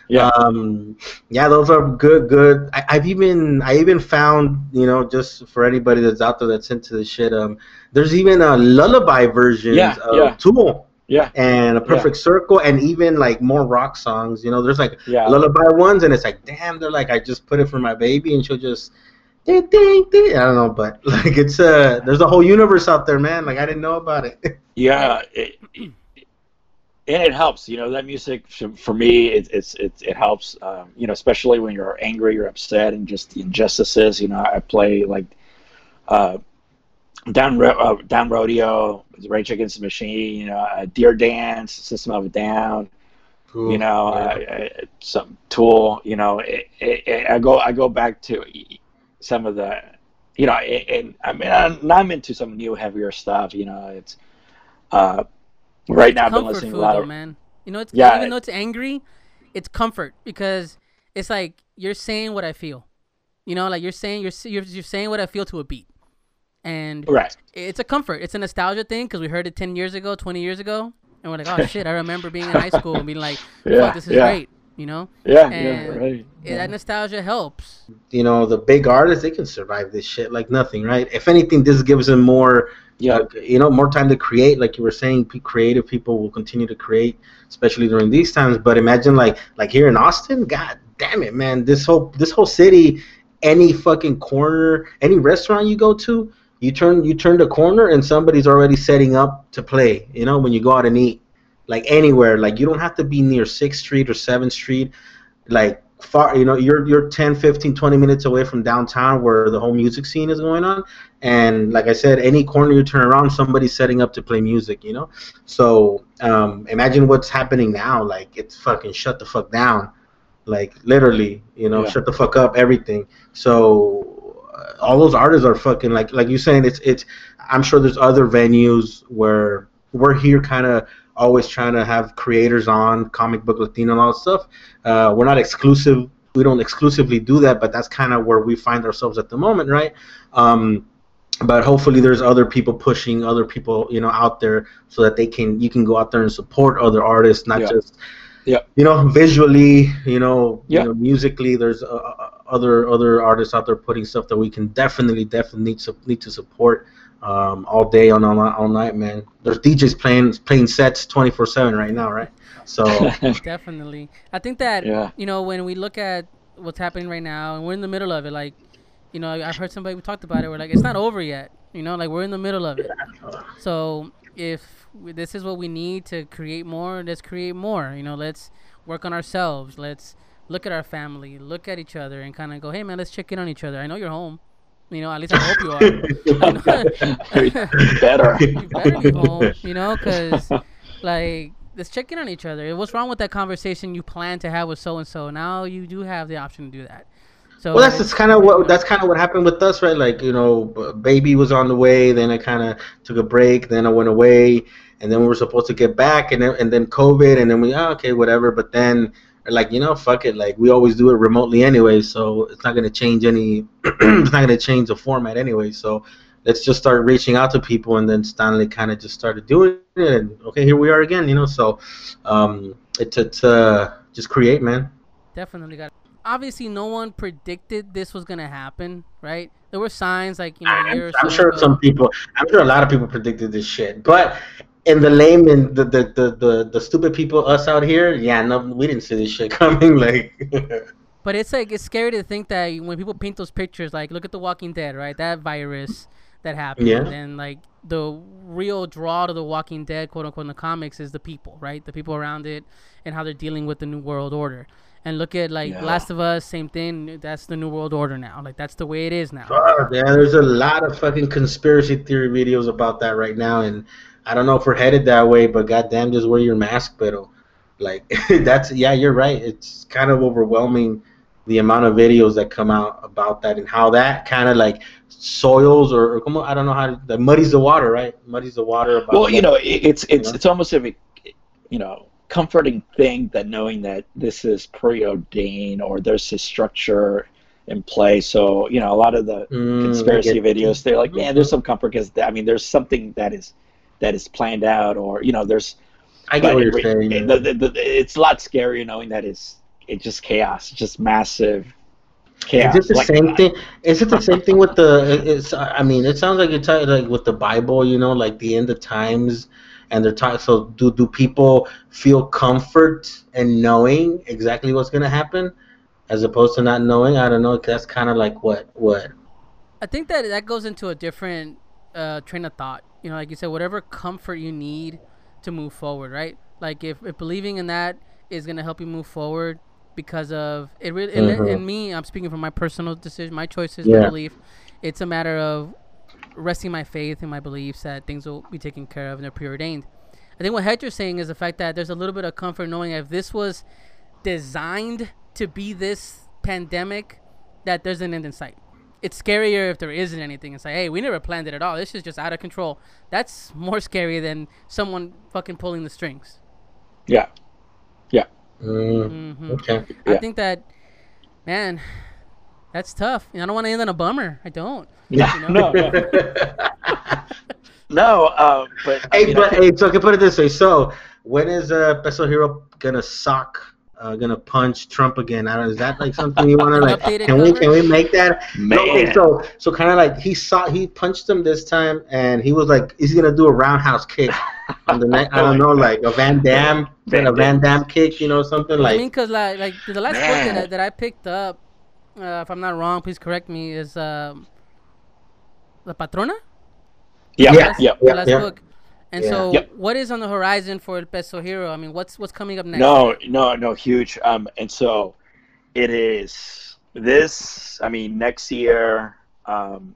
Yeah. Um, yeah, those are good. Good. I, I've even I even found you know just for anybody that's out there that's into the shit. Um, there's even a lullaby version Yeah, of yeah. Tool Yeah. and a Perfect Circle, and even like more rock songs. You know, there's like Yeah. lullaby ones, and it's like damn, they're like I just put it for my baby, and she'll just. Ding, ding, ding. I don't know, but like it's uh there's a whole universe out there, man. Like I didn't know about it. Yeah, it, and it helps. You know that music for me, it, it's it it helps. Um, you know, especially when you're angry, or upset, and just the injustices. You know, I play like uh, down Ro- uh, down rodeo, Rage Against the Machine. You know, uh, Deer Dance, System of a Down. You know, Yeah. uh, uh, some Tool. You know, it, it, it, I go I go back to some of the. You know, and I mean, I'm, I'm into some new heavier stuff. You know, it's. Uh, right now, I've been listening to food, a lot though, of. man. You know, it's Yeah, even though it's angry, it's comfort because it's like you're saying what I feel. You know, like you're saying you're you're, you're saying what I feel to a beat, and Right. it's a comfort. It's a nostalgia thing because we heard it ten years ago, twenty years ago, and we're like, oh shit, I remember being in high school and being like, fuck, Yeah, this is yeah. great. You know, Yeah. And yeah. Right. Yeah, that nostalgia helps. you know the big artists they can survive this shit like nothing right if anything this gives them more Yeah. uh, you know more time to create like you were saying pe- creative people will continue to create especially during these times but imagine like like here in austin god damn it man this whole this whole city any fucking corner any restaurant you go to you turn you turn the corner and somebody's already setting up to play you know when you go out and eat like anywhere. Like you don't have to be near 6th street or 7th street. Like far you know you're you're 10 15 20 minutes away from downtown where the whole music scene is going on. And like i said any corner you turn around somebody's setting up to play music you know? So um imagine what's happening now. Like it's fucking shut the fuck down. Like literally you know Yeah. shut the fuck up everything. So all those artists are fucking like like you saying it's it's i'm sure there's other venues where we're here kind of always trying to have creators on comic book latino and all that stuff uh, we're not exclusive we don't exclusively do that but that's kind of where we find ourselves at the moment right um, but hopefully there's other people pushing other people you know out there so that they can you can go out there and support other artists not Yeah. just Yeah. you know visually you know, Yeah. you know musically there's uh, uh, other other artists out there putting stuff that we can definitely definitely need to need to support um, all day on all, night- all night man there's DJs playing playing sets 24/7 right now right so Definitely. I think that Yeah. you know when we look at what's happening right now and we're in the middle of it, like you know I've heard somebody we talked about it. We're like it's not over yet. You know, like we're in the middle of it. So if we- this is what we need to create more, let's create more. You know, let's work on ourselves. Let's look at our family, look at each other, and kind of go, hey man, let's check in on each other. I know you're home. You know, at least I hope you are. Better. you better be home, you know, because like let's check in on each other. What's wrong with that conversation you plan to have with so and so? Now you do have the option to do that. So well that's it's just kind of what that's kind of what happened with us right like you know baby was on the way then i kind of took a break then i went away and then we were supposed to get back and then and then covid and then we oh, okay whatever but then like you know fuck it like we always do it remotely anyway so it's not going to change any it's not going to change the format anyway so let's just start reaching out to people, and then Stanley kind of just started doing it, and okay, here we are again, you know. So, um, it's it's uh, just create, man. Definitely got. Obviously, no one predicted this was gonna happen, right? There were signs like you know. I'm, I'm sure ago. some people, I'm sure a lot of people predicted this shit, but in the layman, the the, the, the the stupid people, us out here, yeah, no, we didn't see this shit coming. Like, But it's like it's scary to think that when people paint those pictures, like look at The Walking Dead, right? That virus that happened, Yeah. and like the real draw to The Walking Dead, quote unquote, in the comics is the people, right? The people around it and how they're dealing with the New World Order. And look at like Yeah. Last of Us, same thing. That's the New World Order now. Like that's the way it is now. fuck, yeah, there's a lot of fucking conspiracy theory videos about that right now, and I don't know if we're headed that way, but goddamn, just wear your mask, pero like that's yeah, you're right. It's kind of overwhelming the amount of videos that come out about that and how that kind of like soils or, or I don't know how to, that muddies the water, right? Muddies the water about. Well, you know, it, it's it's know? it's almost a you know comforting thing that knowing that this is preordained or there's a structure in play. So you know, a lot of the Mm, conspiracy videos, they're like, man, there's Mhm. some comfort because I mean, there's something that is that is planned out, or you know, there's. I get what you're saying. it- the- the- the- it's a lot scarier knowing that it's it's just chaos, just massive chaos. Is it the Like, same thing? Is it the same thing with the? It's. I mean, it sounds like you're talking like with the Bible. You know, like the end of times, and they're talking. So, do do people feel comfort in knowing exactly what's gonna happen, as opposed to not knowing? I don't know. That's kind of like what what. I think that that goes into a different uh, train of thought. You know, like you said, whatever comfort you need to move forward, right? Like if, if believing in that is gonna help you move forward because of it. Really, and, Mhm. and me, I'm speaking from my personal decision, my choices, my belief. It's a matter of resting my faith in my beliefs that things will be taken care of and they're preordained. I think what Hector's saying is the fact that there's a little bit of comfort knowing if this was designed to be this pandemic, that there's an end in sight. It's scarier if there isn't anything. It's like, hey, we never planned it at all. This is just out of control. That's more scary than someone fucking pulling the strings. yeah, Mm, hmm okay. I Yeah. think that, man, that's tough. I don't want to end on a bummer. I don't. yeah, You know? no, no, no. Uh, but I hey, mean, but think- hey, so I can put it this way. So, when is uh, Peso Hero gonna sock? Uh, gonna punch Trump again? I don't. Is that like something you want to like? Updated Can we can we make that? No, okay, so so kind of like he saw he punched him this time, and he was like, "Is he gonna do a roundhouse kick on the neck? I don't know, like a Van Damme, Van a Van Damme kick, you know, something like. I like." mean, cause like, like the last book that I, that I picked up, uh, if I'm not wrong, please correct me, is um, La Patrona. yeah, Yeah. yeah, yeah. the last yeah. Book. And Yeah. so, Yep. what is on the horizon for El Peso Hero? I mean, what's what's coming up next? No, no, no, huge. Um, and so it is this. I mean, next year, um,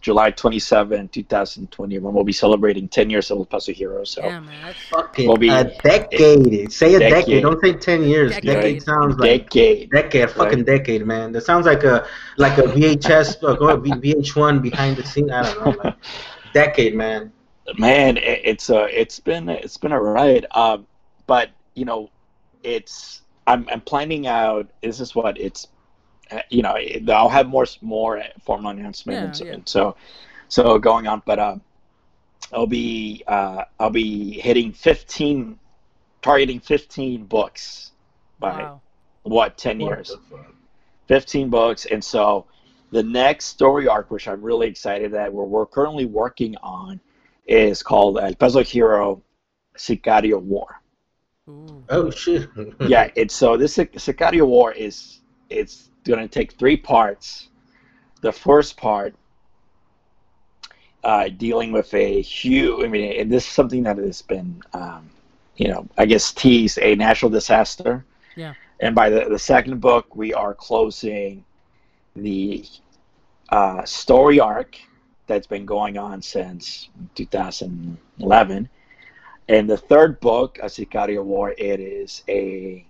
July twenty seventh, two 2021, we'll be celebrating 10 years of El Peso Hero. So Yeah, man. That's, Fucking Will be- a decade. Say a decade. Decade. Don't say ten years. Decade. Decade, sounds like decade. decade. Fucking decade, man. That sounds like a like a VHS, uh, V- VH1 behind the scene. I don't know. Like, decade, man. Man it, it's uh it's been it's been a ride um but you know it's i'm i'm planning out this is what it's uh, you know it- i'll have more more formal announcements Yeah, yeah. and so so going on but um i'll be uh i'll be hitting 15 targeting 15 books by wow. what 10 years 15 books and so the next story arc which i'm really excited that we're, we're currently working on is called El Peso Hero Sicario War. Ooh. Oh shit. yeah, it's so this Sicario War is it's going to take three parts. The first part uh, dealing with a huge, I mean, and this is something that has been, um, you know, I guess teased a natural disaster. Yeah. And by the, the second book, we are closing the uh, story arc that's been going on since 2011. And the third book, A Sicario War, it is a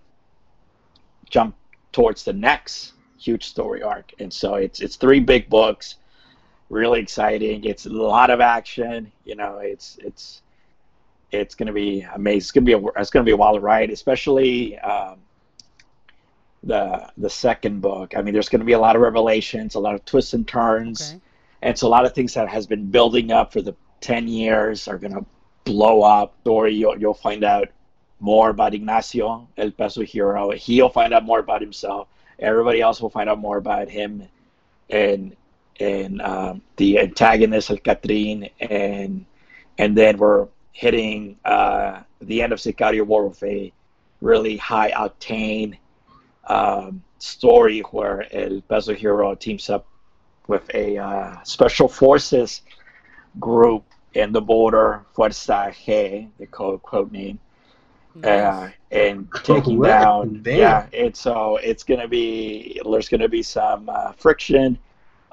jump towards the next huge story arc. And so it's it's three big books, really exciting. It's a lot of action. You know, it's it's it's gonna be amazing. It's gonna be a it's gonna be a wild ride, especially um, the the second book. I mean, there's gonna be a lot of revelations, a lot of twists and turns Okay. And so a lot of things that has been building up for the 10 years are going to blow up. Dory you'll, you'll find out more about Ignacio El Peso Hero. He'll find out more about himself. Everybody else will find out more about him and and um, the antagonist El Catrín and and then we're hitting uh, the end of Sicario War with a really high octane um, story where El Peso Hero teams up with a uh, special forces group in the border, Fuerza G, the code quote name, uh, and taking What? down. Damn. Yeah, and so it's gonna be there's gonna be some uh, friction,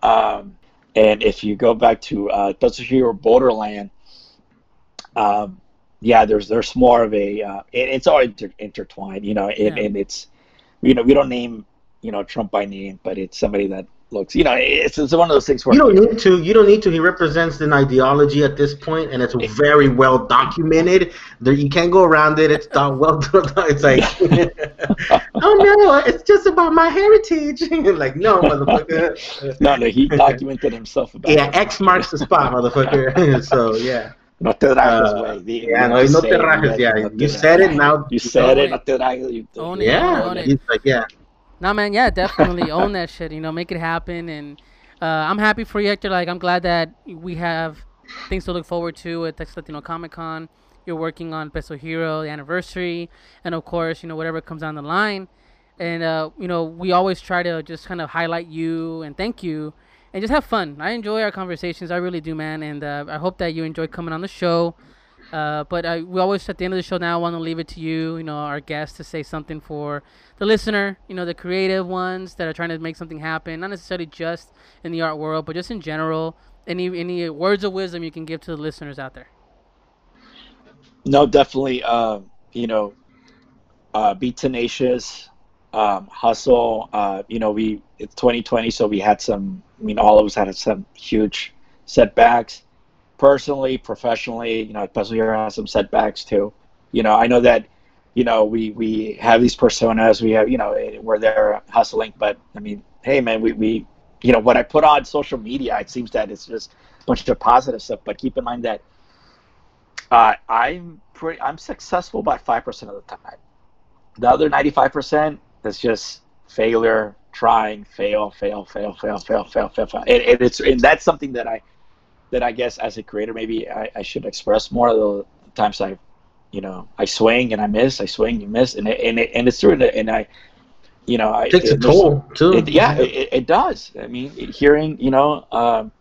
um, and if you go back to uh, Peso Borderland, um, yeah, there's there's more of a uh, it, it's all inter- intertwined, you know, and, Yeah. and it's you know we don't name you know Trump by name, but it's somebody that looks you know it's it's one of those things where You don't need to. You don't need to. He represents an ideology at this point, and it's very well documented. There, you can't go around it. It's not well. It's like, oh no, it's just about my heritage. like, no, motherfucker. no no he documented himself about Yeah, it. X marks the spot, motherfucker. so yeah, No te rajes, Uh, güey. Di- yeah, you no, no say te it, rajes. Yeah, no te you said it now. You said it. it. No te rajes. You Own it. Yeah, Own it. he's like, yeah. Nah, man, yeah, definitely own that shit. You know, make it happen, and uh, I'm happy for you, Hector. Like, I'm glad that we have things to look forward to at Texas Latino Comic Con. You're working on Peso Hero, the anniversary, and of course, you know, whatever comes down the line. And uh, you know, we always try to just kind of highlight you and thank you, and just have fun. I enjoy our conversations, I really do, man. And uh, I hope that you enjoy coming on the show. Uh, but I, we always at the end of the show now want to leave it to you, you know, our guests to say something for the listener, you know, the creative ones that are trying to make something happen, not necessarily just in the art world, but just in general. Any any words of wisdom you can give to the listeners out there? No, definitely. Um, you know, uh, be tenacious, um, hustle. Uh, you know, we it's 2020, so we had some. I mean, all of us had some huge setbacks, personally, professionally. You know, Peso Hero has some setbacks too. You know, I know that. You know, we we have these personas. We have you know eh, we're there hustling, but I mean, hey man, we we you know what I put on social media. It seems that it's just a bunch of positive stuff. But keep in mind that uh, I'm pretty. I'm successful about five percent of the time. The other ninety-five percent is just failure, trying, fail, fail, fail, fail, fail, fail, fail, fail. And, and it's and that's something that I that I guess as a creator maybe I, I should express more. of The times I, you know, I swing and I miss, I swing and miss, and it, and it, and it's true. And, and I, you know, I It takes a there's- toll too. it, yeah, it, it does. I mean, hearing, you know, um,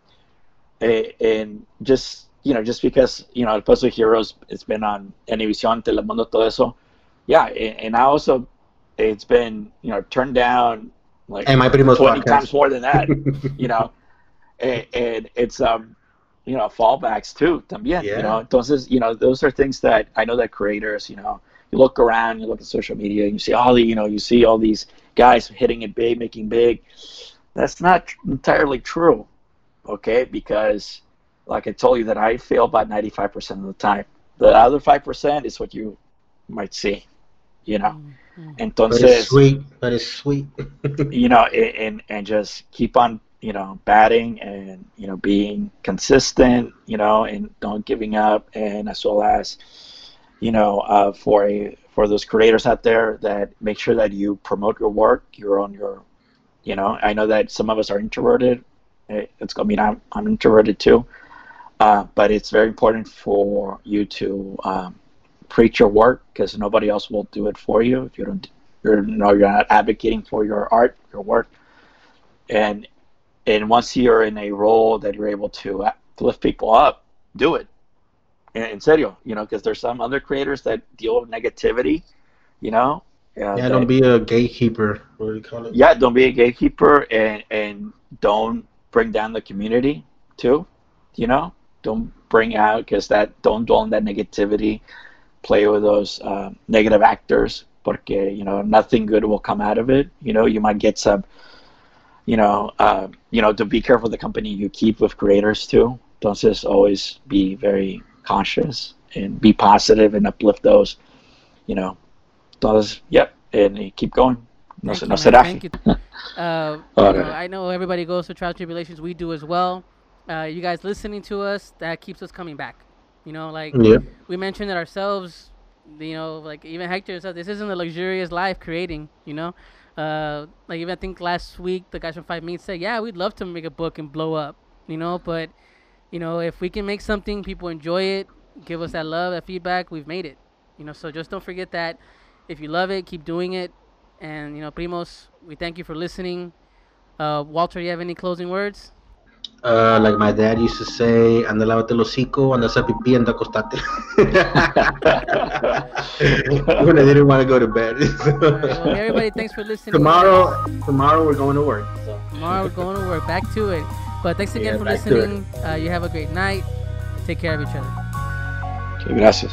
and just, you know, just because, you know, El Peso Heroes, it's been on Univision, Telemundo, todo eso. Yeah, and, and I also, it's been, you know, turned down like And my primo's 20 podcast. times more than that, you know, and, and it's, um, you know, fallbacks too, también, Yeah. you know, entonces, you know, those are things that I know that creators, you know, you look around, you look at social media, and you see all the, you know, you see all these guys hitting it big, making big. That's not entirely true, okay? Because, like I told you, that I fail about ninety-five percent of the time. The other five percent is what you might see, you know. Mm, But it's Entonces, sweet. But it's sweet. you know, a- and and just keep on, you know, batting and you know being consistent, you know, and don't giving up, and as well as, you know, uh, for a for those creators out there that make sure that you promote your work, you're on your, you know, I know that some of us are introverted. It's I mean I'm I'm introverted too, uh, but it's very important for you to um, preach your work because nobody else will do it for you if you don't you're you're not advocating for your art your work. And and once you're in a role that you're able to, uh, to lift people up do it in, in serio you know because there's some other creators that deal with negativity you know uh, yeah, that- don't be a gatekeeper. What do you call it? yeah don't be a gatekeeper and and don't bring down the community too you know don't bring out because that don't dwell in that negativity play with those um, negative actors porque you know nothing good will come out of it you know you might get some you know uh, you know to be careful the company you keep with creators too Don't just always be very conscious and be positive and uplift those you know entonces yep and uh, keep going no, Thank se- you, no man. Thank you. Uh, you no, know. I know everybody goes through trials and tribulations. We do as well. uh, you guys listening to us, that keeps us coming back. You know, like Yeah. we mentioned it ourselves. You know, like even Hector said, this isn't a luxurious life creating. You know, uh, like even I think last week the guys from Five Meats said, yeah, we'd love to make a book and blow up. You know, but you know, if we can make something, people enjoy it, give us that love, that feedback, we've made it. You know, so just don't forget that. If you love it, keep doing it. And you know, primos, we thank you for listening. Uh, Walter, do you have any closing words? Uh, like my dad used to say, anda lávate el hocico, anda hacer pipí, anda acostate. when I didn't want to go to bed. All right, well, everybody, thanks for listening. tomorrow, tomorrow we're going to work. So. Tomorrow we're going to work. Back to it. But thanks again Yeah, for back to it. listening. Uh, you have a great night. Take care of each other. Okay, gracias.